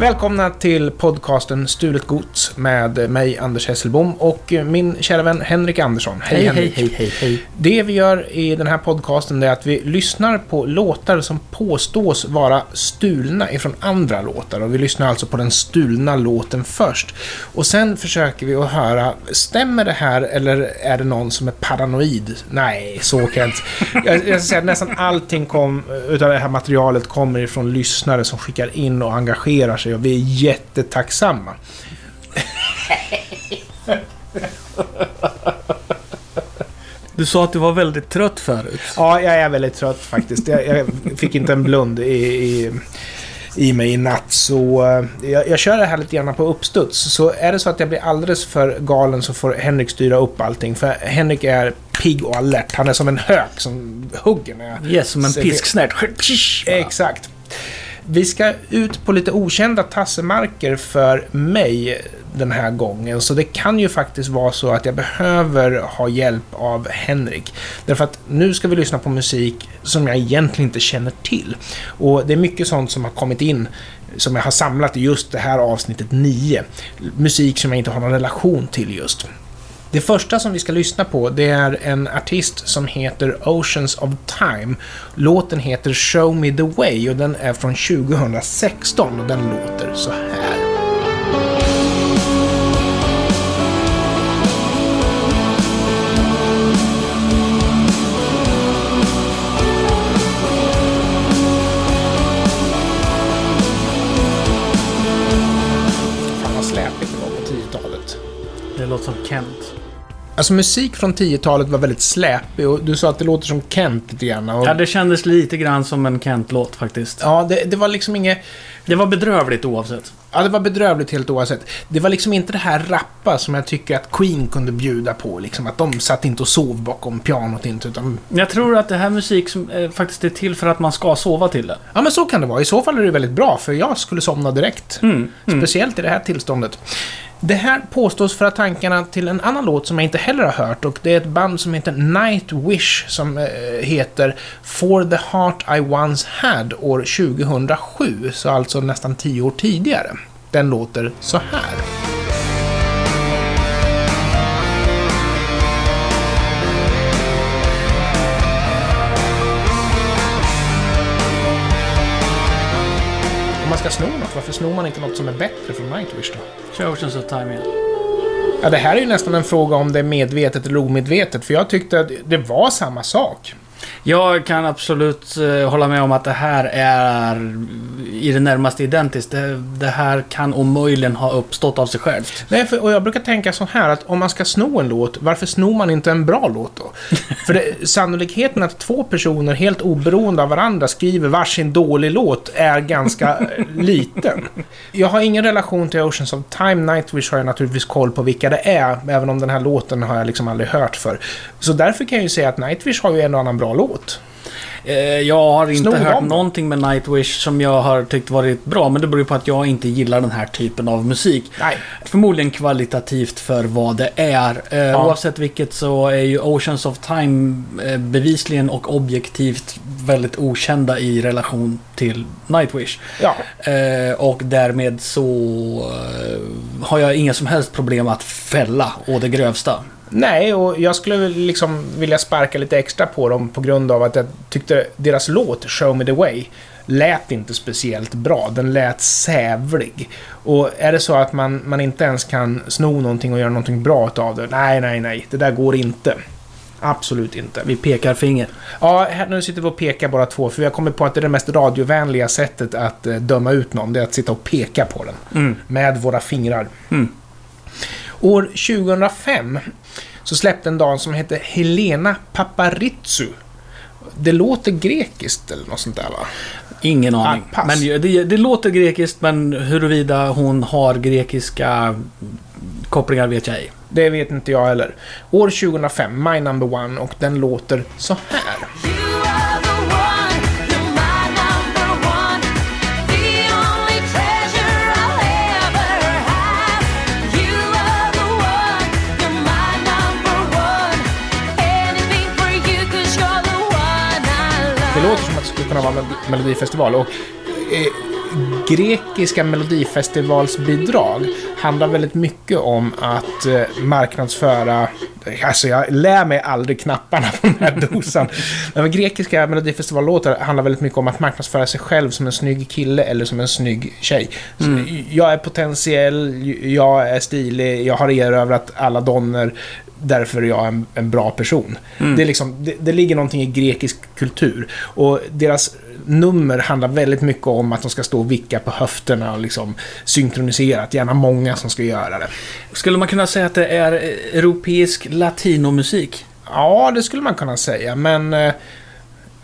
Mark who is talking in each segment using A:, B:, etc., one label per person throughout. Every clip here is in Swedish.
A: Välkomna till podcasten Stulet Gods med mig, Anders Hesselbom, och min kära vän Henrik Andersson.
B: Hej, hej,
A: Henrik.
B: hej, hej, hej.
A: Det vi gör i den här podcasten är att vi lyssnar på låtar som påstås vara stulna ifrån andra låtar. Och vi lyssnar alltså på den stulna låten först. Och sen försöker vi att höra, stämmer det här eller är det någon som är paranoid? Nej, så kan jag inte... Jag, jag säga att nästan allting kom, utav det här materialet kommer ifrån lyssnare som skickar in och engagerar sig och vi är jättetacksamma.
B: Du sa att du var väldigt trött förut.
A: Ja, jag är väldigt trött faktiskt. Jag, jag fick inte en blund i, i, i mig i natt. Så eh, jag, jag kör det här lite grann på uppstuds. Så är det så att jag blir alldeles för galen så får Henrik styra upp allting. För Henrik är pigg och alert. Han är som en hök som hugger när jag...
B: Yes, som en pisksnärt.
A: Exakt. Vi ska ut på lite okända tassemarker för mig den här gången. Så det kan ju faktiskt vara så att jag behöver ha hjälp av Henrik. Därför att nu ska vi lyssna på musik som jag egentligen inte känner till. Och det är mycket sånt som har kommit in som jag har samlat i just det här avsnittet 9. Musik som jag inte har någon relation till just. Det första som vi ska lyssna på det är en artist som heter Oceans of Time. Låten heter Show Me The Way och den är från 2016 och den låter så här.
B: Låter som Kent.
A: Alltså musik från 10-talet var väldigt släpig och du sa att det låter som Kent lite grann. Och,
B: Ja, det kändes lite grann som en Kent-låt faktiskt.
A: ja, det, det var liksom inget...
B: Det var bedrövligt oavsett.
A: Ja, det var bedrövligt helt oavsett. Det var liksom inte det här rappa som jag tycker att Queen kunde bjuda på. Liksom att de satt inte och sov bakom pianot inte, utan...
B: Jag tror att det här är musik som eh, faktiskt är till för att man ska sova till det.
A: Ja, men så kan det vara. I så fall är det väldigt bra, för jag skulle somna direkt.
B: Mm. Mm.
A: Speciellt i det här tillståndet. Det här påstås föra tankarna till en annan låt som jag inte heller har hört och det är ett band som heter Nightwish som eh, heter For the Heart I Once Had år 2007, så alltså nästan tio år tidigare. Den låter så här. Man ska sno något, varför snor man inte något som är bättre från Nightwish då?
B: Kör Oceans of Time igen.
A: Ja, det här är ju nästan en fråga om det är medvetet eller omedvetet, för jag tyckte att det var samma sak.
B: Jag kan absolut eh, hålla med om att det här är i det närmaste identiskt. Det, det här kan omöjligen ha uppstått av sig självt.
A: Nej, för, och jag brukar tänka så här att om man ska sno en låt, varför snor man inte en bra låt då? för det, sannolikheten att två personer helt oberoende av varandra skriver varsin dålig låt är ganska liten. Jag har ingen relation till Oceans of Time. Nightwish har jag naturligtvis koll på vilka det är, även om den här låten har jag liksom aldrig hört för. Så därför kan jag ju säga att Nightwish har ju en och annan bra låt.
B: Eh, Jag har inte
A: Snor
B: hört
A: dem
B: någonting med Nightwish som jag har tyckt varit bra, men det beror ju på att jag inte gillar den här typen av musik.
A: Nej,
B: Förmodligen kvalitativt för vad det är. Eh,
A: Ja.
B: Oavsett vilket så är ju Oceans of Time eh, bevisligen och objektivt väldigt okända i relation till Nightwish.
A: ja.
B: Och därmed så har jag inga som helst problem att fälla å det grövsta.
A: Nej, och jag skulle liksom vilja sparka lite extra på dem på grund av att jag tyckte deras låt Show Me The Way lät inte speciellt bra. Den lät sävlig. Och är det så att man, man inte ens kan sno någonting och göra någonting bra av det? Nej, nej, nej. Det där går inte. Absolut inte.
B: Vi pekar finger.
A: Ja, här, nu sitter vi och pekar bara två, för vi har kommit på att det är det mest radiovänliga sättet att eh, döma ut någon. Det är att sitta och peka på den.
B: Mm.
A: Med våra fingrar.
B: Mm.
A: År 2005 så släppte en dam som hette Helena Paparizou. Det låter grekiskt eller något sånt där va?
B: Ingen aning.
A: Ah,
B: men det, det låter grekiskt, men huruvida hon har grekiska kopplingar vet jag ej.
A: Det vet inte jag heller. År 2005, My Number One, och den låter så här. Kunna vara Mel- Melodifestival och eh, grekiska melodifestivalsbidrag handlar väldigt mycket om att eh, marknadsföra... Alltså jag lär mig aldrig knapparna på den här dosan. Men grekiska melodifestivallåtar handlar väldigt mycket om att marknadsföra sig själv som en snygg kille eller som en snygg tjej. Så Jag är potentiell, jag är stilig, jag har erövrat alla donner. Därför är jag en, en bra person. Det, är liksom, det, det ligger någonting i grekisk kultur. Och deras nummer handlar väldigt mycket om att de ska stå och vicka på höfterna och liksom synkroniserat. Gärna många som ska göra det.
B: Skulle man kunna säga att det är europeisk latinomusik?
A: Ja, det skulle man kunna säga, men... eh,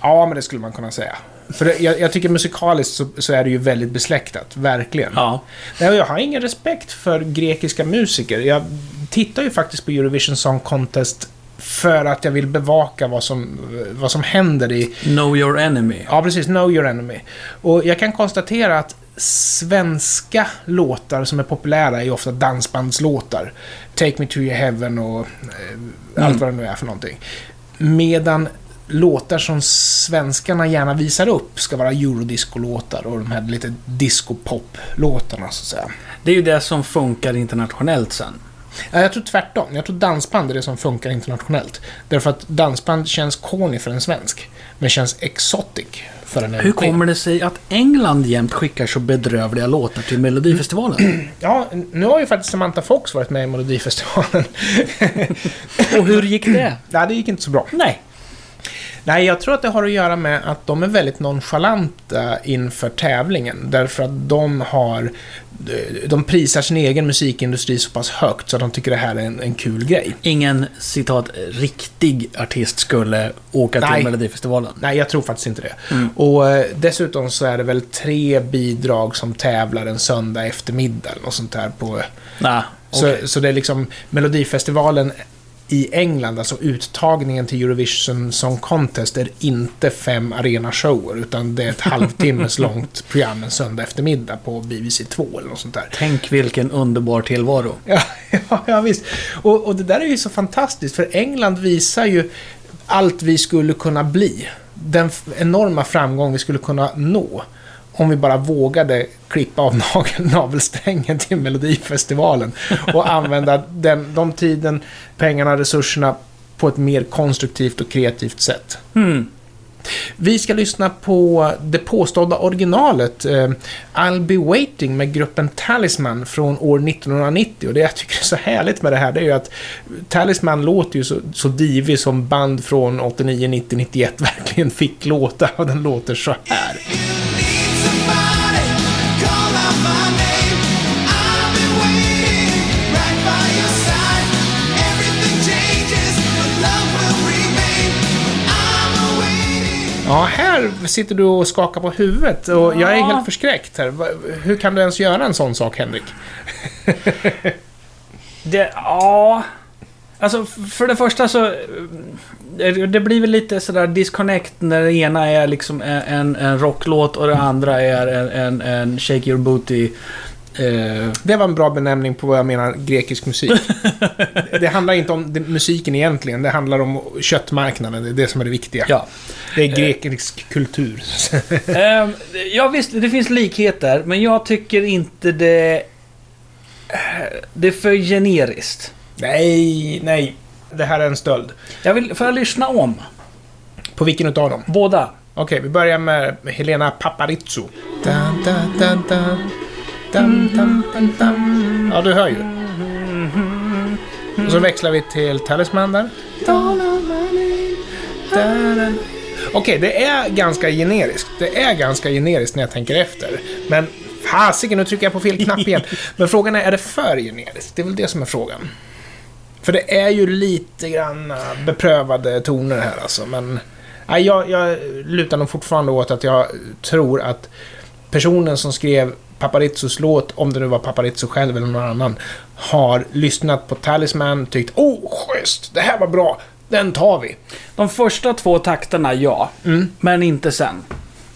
A: Ja, men det skulle man kunna säga. För det, jag, jag tycker musikaliskt så, så är det ju väldigt besläktat, verkligen.
B: Ja.
A: Jag har ingen respekt för grekiska musiker. Jag tittar ju faktiskt på Eurovision Song Contest för att jag vill bevaka vad som, vad som händer i...
B: Know your enemy.
A: Ja, precis. Know your enemy. Och jag kan konstatera att svenska låtar som är populära är ofta dansbandslåtar. Take Me To Your Heaven och eh, allt vad det nu är för någonting. Medan låtar som svenskarna gärna visar upp ska vara eurodisco-låtar och de här lite disco-pop-låtarna så att säga.
B: Det är ju det som funkar internationellt sen.
A: Ja, Jag tror tvärtom. Jag tror dansband är det som funkar internationellt. Därför att dansband känns corny för en svensk, men känns exotic för en
B: Hur kommer det sig att England jämt skickar så bedrövliga låtar till Melodifestivalen?
A: Ja, nu har ju faktiskt Samantha Fox varit med i Melodifestivalen.
B: Och hur gick det?
A: Nej, det gick inte så bra.
B: Nej.
A: Nej, jag tror att det har att göra med att de är väldigt nonchalanta inför tävlingen. Därför att de har... De prisar sin egen musikindustri så pass högt så att de tycker det här är en, en kul grej.
B: Ingen, citat, riktig artist skulle åka
A: Nej.
B: till Melodifestivalen.
A: Nej, jag tror faktiskt inte det. Och eh, dessutom så är det väl tre bidrag som tävlar en söndag eftermiddag eller något sånt där på... Så,
B: okej.
A: så det är liksom Melodifestivalen i England, alltså uttagningen till Eurovision Song Contest, är inte fem arenashower, utan det är ett halvtimmes långt program en söndag eftermiddag på BBC 2 eller något sånt där.
B: Tänk vilken underbar tillvaro.
A: Ja, ja, ja visst. Och, och det där är ju så fantastiskt, för England visar ju allt vi skulle kunna bli. Den enorma framgång vi skulle kunna nå. Om vi bara vågade klippa av nagel, navelsträngen till Melodifestivalen. Och använda den, de tiden, pengarna, resurserna på ett mer konstruktivt och kreativt sätt.
B: Hmm.
A: Vi ska lyssna på det påstådda originalet eh, I'll be waiting med gruppen Talisman från år 1990. Och det jag tycker är så härligt med det här det är ju att Talisman låter ju så, så divig som band från 89, 90, 91 verkligen fick låta. Och den låter så här. Ja, här sitter du och skakar på huvudet och jag är
B: Ja.
A: helt förskräckt här. Hur kan du ens göra en sån sak, Henrik?
B: Det, ja... Alltså, för det första så... eh, Det blir väl lite sådär disconnect när det ena är liksom en, en rocklåt och det andra är en, en, en Shake Your Booty. Eh,
A: Det var en bra benämning på vad jag menar grekisk musik. det handlar inte om musiken egentligen, det handlar om köttmarknaden. Det är det som är det viktiga.
B: ja.
A: Det är grekisk kultur.
B: Ehm, ja visst, det finns likheter, men jag tycker inte det... eh, Det är för generiskt.
A: Nej, nej. Det här är en stöld.
B: Jag vill, får jag lyssna om?
A: På vilken utav dem?
B: Båda.
A: Okej, vi börjar med Helena Paparizou. Dun, dun, dun, dun. Dun, dun, dun, dun. Ja, du hör ju. Och så växlar vi till Talisman där. Dun. Okej, det är ganska generiskt. Det är ganska generiskt när jag tänker efter. Men fasiken, nu trycker jag på fel knapp igen. Men frågan är, är det för generiskt? Det är väl det som är frågan. För det är ju lite grann äh, beprövade toner här alltså, men... Nej, jag, jag lutar nog fortfarande åt att jag tror att personen som skrev Paparizzos låt, om det nu var Paparizou själv eller någon annan, har lyssnat på Talisman, tyckt oh, schysst, det här var bra, den tar vi.
B: De första två takterna, ja.
A: Mm.
B: Men inte sen.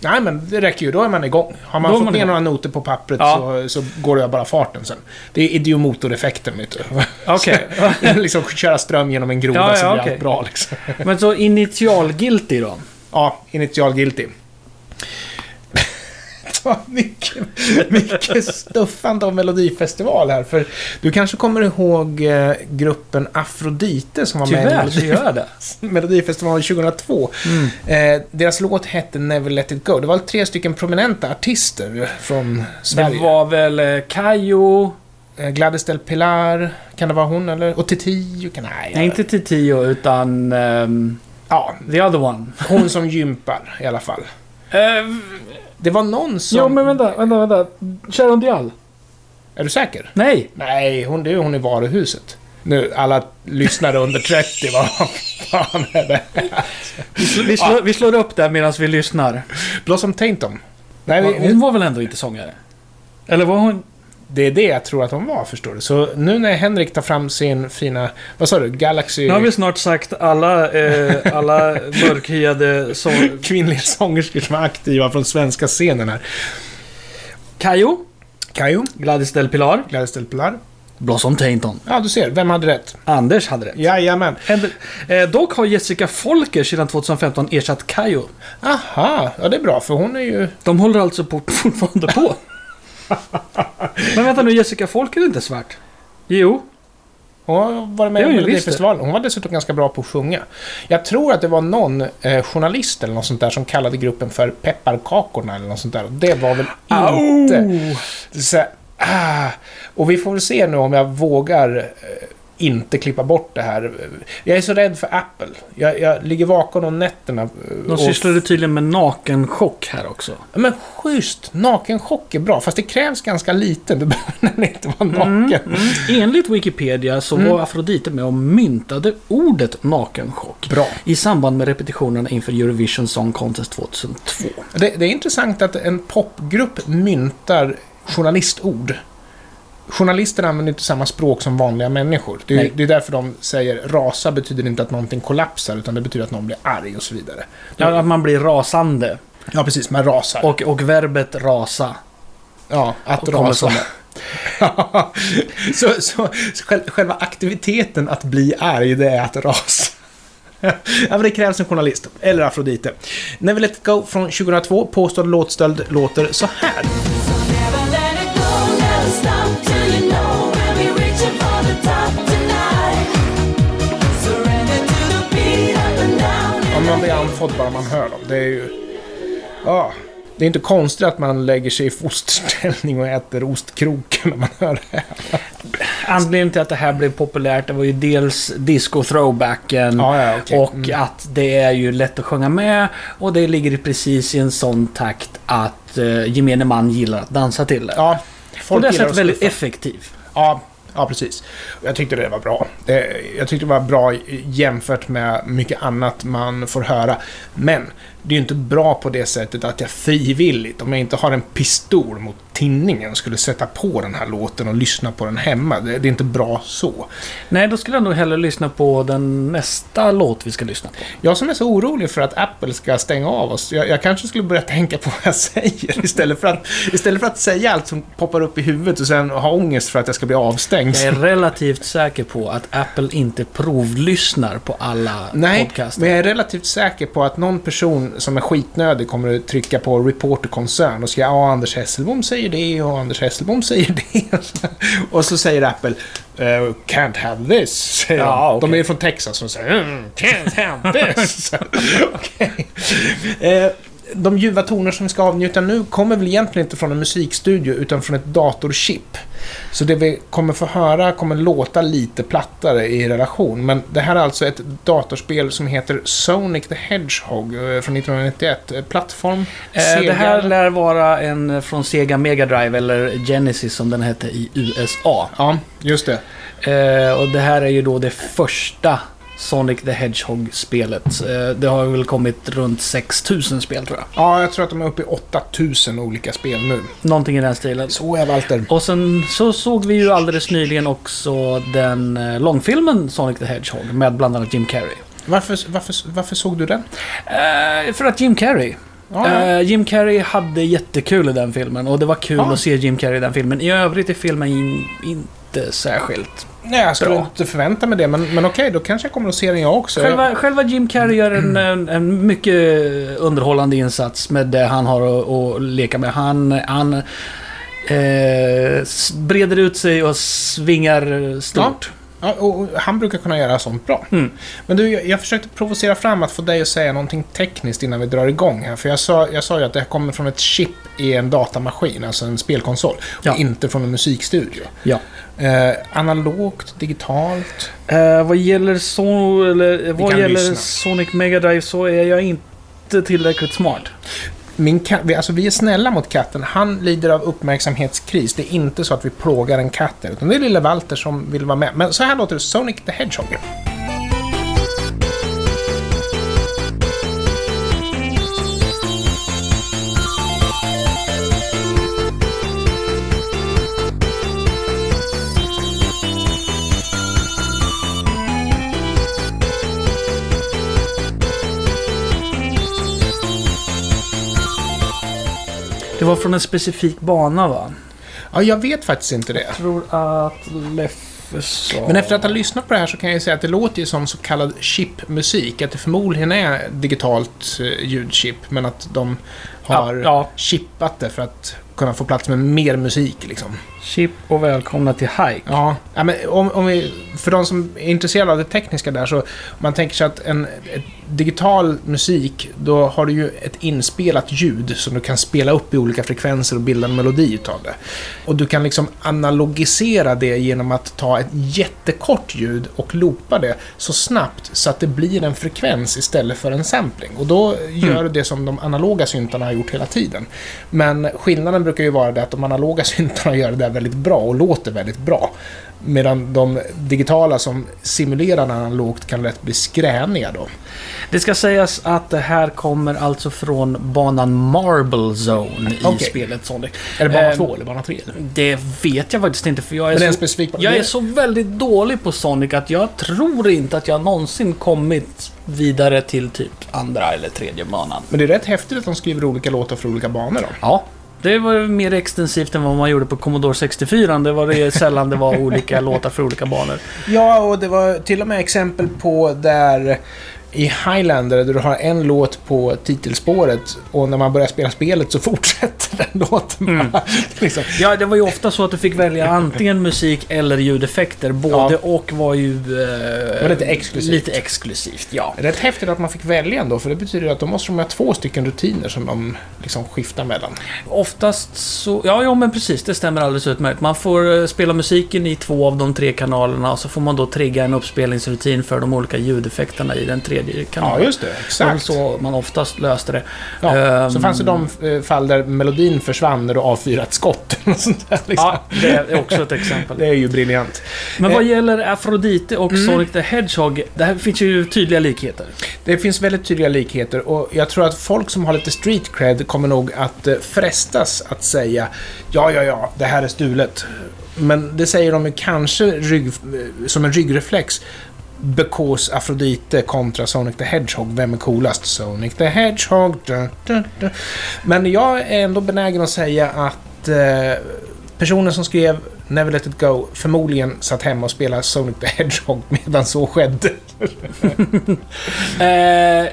A: Nej, men det räcker ju, då är man igång. Har man
B: Då
A: fått
B: man
A: ner
B: igång.
A: några noter på pappret
B: Ja.
A: så, så går det bara farten sen. Det är idiomotoreffekten, vet du.
B: Okej.
A: liksom köra ström genom en groda
B: Ja, ja,
A: så blir
B: okej.
A: allt bra liksom.
B: Men så initial guilty då?
A: Ja, initial alltså, mycket, mycket stuffande om Melodifestival här. För du kanske kommer ihåg eh, gruppen Afrodite som var med i
B: Tyvärr så
A: Melodi-
B: gör det.
A: Melodifestivalen 2002. Eh, deras låt hette Never Let It Go. Det var tre stycken prominenta artister från
B: Det
A: Sverige.
B: var väl eh, Kayo,
A: Eh, Gladys Del Pilar, kan det vara hon eller? Och Titiyo? Kan, nej,
B: nej inte Tio utan ehm,
A: Ja,
B: the other one.
A: hon som gympar i alla fall. Det var någon som...
B: jo men vänta, vänta, vänta. Sharon Dial?
A: Är du säker?
B: Nej!
A: Nej, hon, det är hon i varuhuset. Nu, alla lyssnare under 30, vad fan är det?
B: Vi, slår, vi, slår, vi slår upp där medan vi lyssnar.
A: Blossom Taintum. Nej, vi,
B: Hon
A: vi,
B: var väl ändå inte sångare? Eller var hon...
A: det är det jag tror att hon var, förstår du. Så nu när Henrik tar fram sin fina, vad sa du, Galaxy...
B: Nu har vi snart sagt alla, eh, alla mörkhyade sång...
A: kvinnliga sångerskor som är aktiva från svenska scenen här.
B: Kayo,
A: Kayo,
B: Gladys Del Pilar,
A: Gladys Del Pilar.
B: Blossom Tainton.
A: Ja, du ser. Vem hade rätt?
B: Anders hade rätt.
A: Jajamän.
B: Händer- Eh, dock har Jessica Folker sedan 2015 ersatt Kayo.
A: Aha, ja det är bra för hon är ju...
B: De håller alltså på, fortfarande på. Men vänta nu, Jessica Folker är inte svart? Jo.
A: Hon varit med i Melodifestivalen. Hon var dessutom ganska bra på att sjunga. Jag tror att det var någon eh, journalist eller något sånt där som kallade gruppen för Pepparkakorna eller något sånt där. Det var väl inte... Så, ah, och vi får väl se nu om jag vågar eh, inte klippa bort det här. Jag är så rädd för Apple. Jag, jag ligger vaken om nätterna.
B: De
A: och-
B: sysslade tydligen med nakenchock här också.
A: Men schysst! Nakenchock är bra, fast det krävs ganska lite. Du behöver inte vara naken.
B: Mm. Enligt Wikipedia så var Afrodite med och myntade ordet nakenchock.
A: Bra.
B: I samband med repetitionerna inför Eurovision Song Contest 2002.
A: Det, det är intressant att en popgrupp myntar journalistord. Journalister använder inte samma språk som vanliga människor. Det är, det är därför de säger rasa betyder inte att någonting kollapsar, utan det betyder att någon blir arg och så vidare.
B: Ja, att man blir rasande.
A: Ja, precis. Man rasar.
B: Och, och verbet rasa.
A: ja, att
B: kommer
A: rasa. så, så, så själ- själva aktiviteten att bli arg, det är att rasa. Ja, men det krävs en journalist. Eller Afrodite. Never Let It Go från 2002, påstådd låtstöld, låter så här. Man blir andfådd bara man hör dem. Det är ju... Ja. Det är inte konstigt att man lägger sig i fosterställning och äter ostkroken när man hör det här.
B: Anledningen till att det här blev populärt det var ju dels disco-throwbacken.
A: Ja, ja, okej.
B: Och
A: Mm.
B: att det är ju lätt att sjunga med. Och det ligger precis i en sån takt att uh, gemene man gillar att dansa till det.
A: Ja,
B: På det sättet väldigt effektiv.
A: Ja, ja, precis. Jag tyckte det var bra. Eh, jag tyckte det var bra jämfört med mycket annat man får höra. Men det är ju inte bra på det sättet att jag frivilligt, om jag inte har en pistol mot tinningen, skulle sätta på den här låten och lyssna på den hemma. Det, det är inte bra så.
B: Nej, då skulle jag nog hellre lyssna på den nästa låt vi ska lyssna på.
A: Jag som är så orolig för att Apple ska stänga av oss, jag, jag kanske skulle börja tänka på vad jag säger istället för, att, istället för att säga allt som poppar upp i huvudet och sen ha ångest för att jag ska bli avstängd.
B: Jag är relativt säker på att Apple inte provlyssnar på alla
A: Nej,
B: podcaster.
A: men jag är relativt säker på att någon person som är skitnödig kommer att trycka på report to concern och säga ja, Anders Hesselbom säger det och Anders Hesselbom säger det. och så säger Apple eh, can't have this. Säger
B: Ja,
A: de.
B: okej.
A: de är från Texas och säger mm, can't have this. Okej. eh, de ljuva toner som vi ska avnjuta nu kommer väl egentligen inte från en musikstudio utan från ett datorchip. Så det vi kommer få höra kommer låta lite plattare i relation. Men det här är alltså ett datorspel som heter Sonic the Hedgehog eh, från 1991. Eh, Plattform,
B: Eh, det här lär vara en från Sega Mega Drive eller Genesis som den hette i USA.
A: Ja, just det.
B: Eh, och det här är ju då det första Sonic the Hedgehog-spelet. Eh, det har väl kommit runt 6000 spel tror jag.
A: Ja, jag tror att de är uppe i 8000 olika spel nu.
B: Någonting i den stilen.
A: Så är Walter.
B: Och sen så såg vi ju alldeles nyligen också den eh, långfilmen Sonic the Hedgehog med bland annat Jim Carrey.
A: Varför, varför, varför såg du den?
B: Eh, för att Jim Carrey.
A: Ja, ja.
B: Eh, Jim Carrey hade jättekul i den filmen och det var kul
A: Ja.
B: att se Jim Carrey i den filmen. I övrigt är filmen in, inte särskilt
A: Nej, jag skulle
B: Bra.
A: inte förvänta mig det, men, men okej, då kanske jag kommer att se den jag också.
B: Själva, själva Jim Carrey gör en, en, en mycket underhållande insats med det han har att, att leka med. Han, han eh, breder ut sig och svingar stort.
A: Ja, och och han brukar kunna göra sånt bra.
B: Mm.
A: Men du, jag, jag försökte provocera fram att få dig att säga någonting tekniskt innan vi drar igång här. För jag sa, jag sa ju att det här kommer från ett chip i en datamaskin, alltså en spelkonsol.
B: Ja.
A: Och inte från en musikstudio.
B: Ja.
A: Eh, analogt, digitalt.
B: Eh, vad gäller, så, eller, vad gäller
A: lyssna.
B: Sonic Mega Drive så är jag inte tillräckligt smart.
A: Min katt, vi, alltså vi är snälla mot katten. Han lider av uppmärksamhetskris. Det är inte så att vi plågar en katt utan det är lille Walter som vill vara med. Men så här låter det Sonic the Hedgehog.
B: Det var från en specifik bana va?
A: Ja, jag vet faktiskt inte det.
B: Jag tror att Leffe sa...
A: Men efter att ha lyssnat på det här så kan jag säga att det låter ju som så kallad chipmusik. Att det förmodligen är digitalt eh, ljudchip, men att de har
B: Ja, ja.
A: chippat det för att kunna få plats med mer musik liksom.
B: Chip och välkomna till Hike.
A: Ja, ja men om, om vi, för de som är intresserade av det tekniska där så, om man tänker sig att en digital musik, då har du ju ett inspelat ljud som du kan spela upp i olika frekvenser och bilda en melodi utav det. Och du kan liksom analogisera det genom att ta ett jättekort ljud och loopa det så snabbt så att det blir en frekvens istället för en sampling. Och då gör du det som de analoga syntarna har gjort hela tiden. Men skillnaden brukar ju vara det att de analoga syntarna gör det där väldigt bra och låter väldigt bra. Medan de digitala som simulerar analogt kan lätt bli skräniga då.
B: Det ska sägas att det här kommer alltså från banan Marble Zone i
A: Okej.
B: spelet Sonic.
A: Är det bana
B: Eh,
A: 2 eller bana 3?
B: Det vet jag faktiskt inte för jag är,
A: Men är
B: så, jag är så väldigt dålig på Sonic att jag tror inte att jag någonsin kommit vidare till typ andra eller tredje banan.
A: Men det är rätt häftigt att de skriver olika låtar för olika banor då.
B: Ja. Det var mer extensivt än vad man gjorde på Commodore 64. Det var det sällan det var olika låtar för olika banor.
A: Ja, och det var till och med exempel på där i Highlander där du har en låt på titelspåret och när man börjar spela spelet så fortsätter den låten bara. liksom.
B: Ja, det var ju ofta så att du fick välja antingen musik eller ljudeffekter. Både och var ju... Eh,
A: var lite exklusivt.
B: Lite exklusivt, ja.
A: Rätt häftigt att man fick välja ändå, för det betyder att då måste de ha två stycken rutiner som de liksom skiftar mellan.
B: Oftast så... Ja, ja, men precis. Det stämmer alldeles utmärkt. Man får eh, spela musiken i två av de tre kanalerna och så får man då trigga en uppspelningsrutin för de olika ljudeffekterna i den tredje kanalen.
A: Ja, just det.
B: Det var
A: Exakt.
B: så man oftast löste det.
A: Ja,
B: Ehm,
A: så fanns det de eh, fall där melodin försvann när du avfyrade ett skott. sånt där, liksom.
B: Ja, det är också ett exempel.
A: Det är ju briljant.
B: Men vad
A: Eh,
B: gäller Afrodite och Sonic the Hedgehog, det här finns ju tydliga likheter.
A: Det finns väldigt tydliga likheter och jag tror att folk som har lite street cred kommer nog att eh, frestas att säga ja, ja, ja, det här är stulet. Men det säger de ju kanske rygg, som en ryggreflex. Because Afrodite kontra Sonic the Hedgehog. Vem är coolast? Sonic the Hedgehog. Da, da, da. Men jag är ändå benägen att säga att eh, personen som skrev Never Let It Go förmodligen satt hemma och spelade Sonic the Hedgehog medan så skedde.
B: Eh,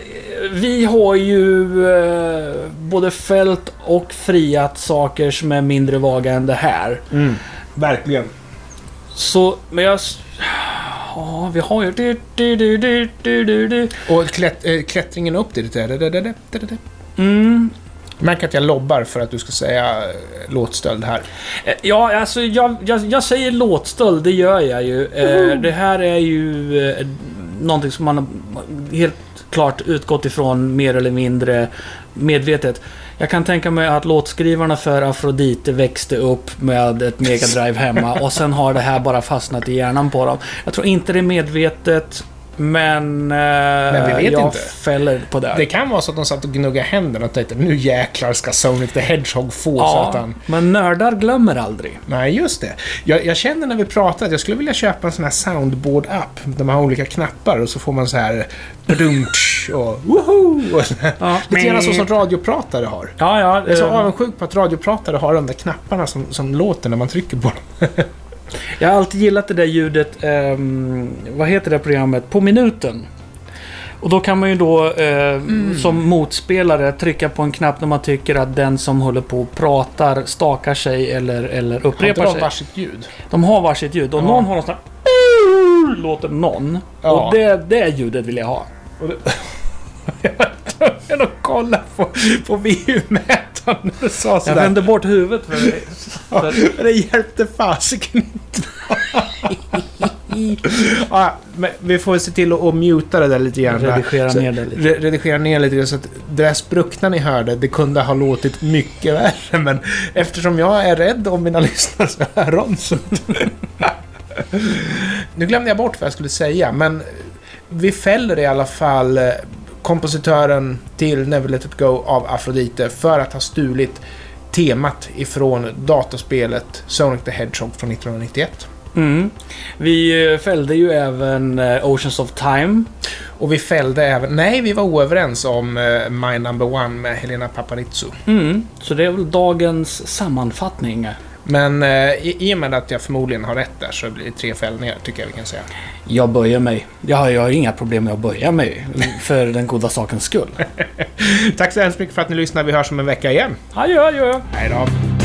B: vi har ju eh, både fält och friat saker som är mindre vaga än det här.
A: Verkligen.
B: Så, men jag... Ja, vi har ju... Du, du, du, du, du, du.
A: Och klätt, äh, klättringen upp dit.
B: Mm.
A: Märk att jag lobbar för att du ska säga äh, låtstöld här.
B: Eh, Ja, alltså jag, jag, jag säger låtstöld, det gör jag ju. Eh, det här är ju eh, någonting som man har helt klart utgått ifrån mer eller mindre medvetet. Jag kan tänka mig att låtskrivarna för Afrodite växte upp med ett megadrive hemma och sen har det här bara fastnat i hjärnan på dem. Jag tror inte det är medvetet, men, men
A: vi vet
B: jag
A: inte.
B: fäller på det.
A: Det kan vara så att de satt och gnuggade händerna och tänkte nu jäklar ska Sonic the Hedgehog få
B: ja,
A: han...
B: men nördar glömmer aldrig.
A: Nej, just det. Jag, jag känner när vi pratar att jag skulle vilja köpa en sån här soundboard-app. Där man har olika knappar och så får man så här... Brunch och woho! Och.
B: Ja.
A: Lite grann så som radiopratare har.
B: Ja, ja.
A: Jag är så
B: eh,
A: avundsjuk på att radiopratare har de där knapparna som, som låter när man trycker på dem.
B: Jag har alltid gillat det där ljudet, ehm, vad heter det programmet? På minuten. Och då kan man ju då eh,
A: Mm.
B: som motspelare trycka på en knapp när man tycker att den som håller på och pratar stakar sig eller, eller
A: Har inte
B: upprepar
A: de
B: sig.
A: varsitt ljud?
B: De har varsitt ljud och
A: Ja.
B: någon har någon sån här... Låter någon.
A: Ja.
B: Och det, det ljudet vill jag ha.
A: Och det- jag var tvungen att kolla på, på VU-mätaren när du sa
B: Jag
A: sådär.
B: vänder bort huvudet för dig.
A: Ja, det hjälpte fasiken. ja, men vi får se till att, att muta det där lite grann.
B: Redigera
A: Så-
B: ner det lite.
A: Re redigera ner lite grann så att det där spruckna ni hörde, det kunde ha låtit mycket värre. Men eftersom jag är rädd om mina lyssnares öron så... nu glömde jag bort vad jag skulle säga, men vi fäller i alla fall eh, kompositören till Never Let It Go av Afrodite för att ha stulit temat ifrån dataspelet Sonic the Hedgehog från 1991.
B: Mm. Vi eh, fällde ju även eh, Oceans of Time.
A: Och vi fällde även... Nej, vi var oöverens om eh, My Number One med Helena Paparizou.
B: Mm. Så det är väl dagens sammanfattning.
A: Men eh, i, i och med att jag förmodligen har rätt där så blir det tre fällningar, tycker jag vi kan säga.
B: Jag böjer mig. Jag har, jag har inga problem med att böja mig. För den goda sakens skull.
A: Tack så hemskt mycket för att ni lyssnade. Vi hörs om en vecka igen.
B: Adjö, adjö.
A: Hej då!